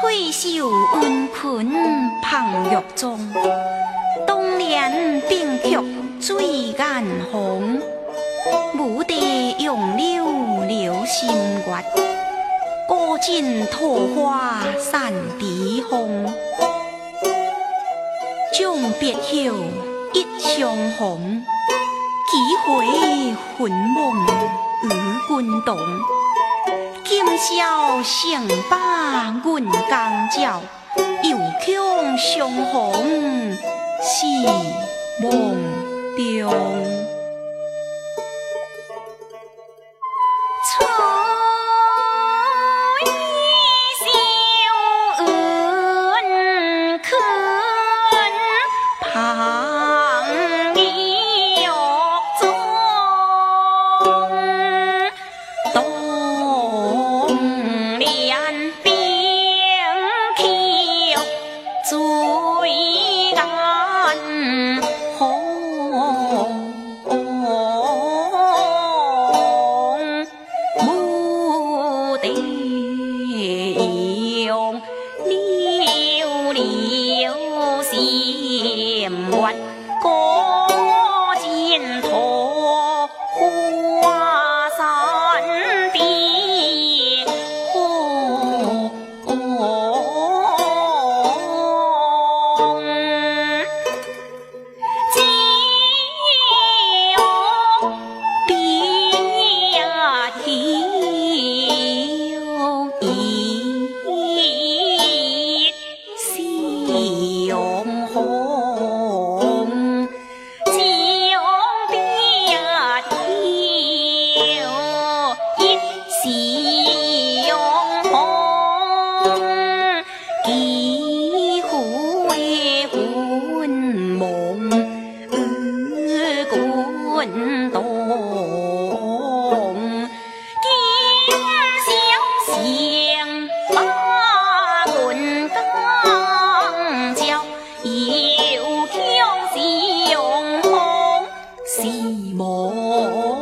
翠袖恩困捧玉妆，东帘冰曲醉眼红。牡笛杨柳柳心月，歌尽桃花散碧红。将别后一相逢，几回魂梦与君同。今宵胜把阮江照，又恐相逢是梦中。one. 惊动娇小把文章叫又娇小是梦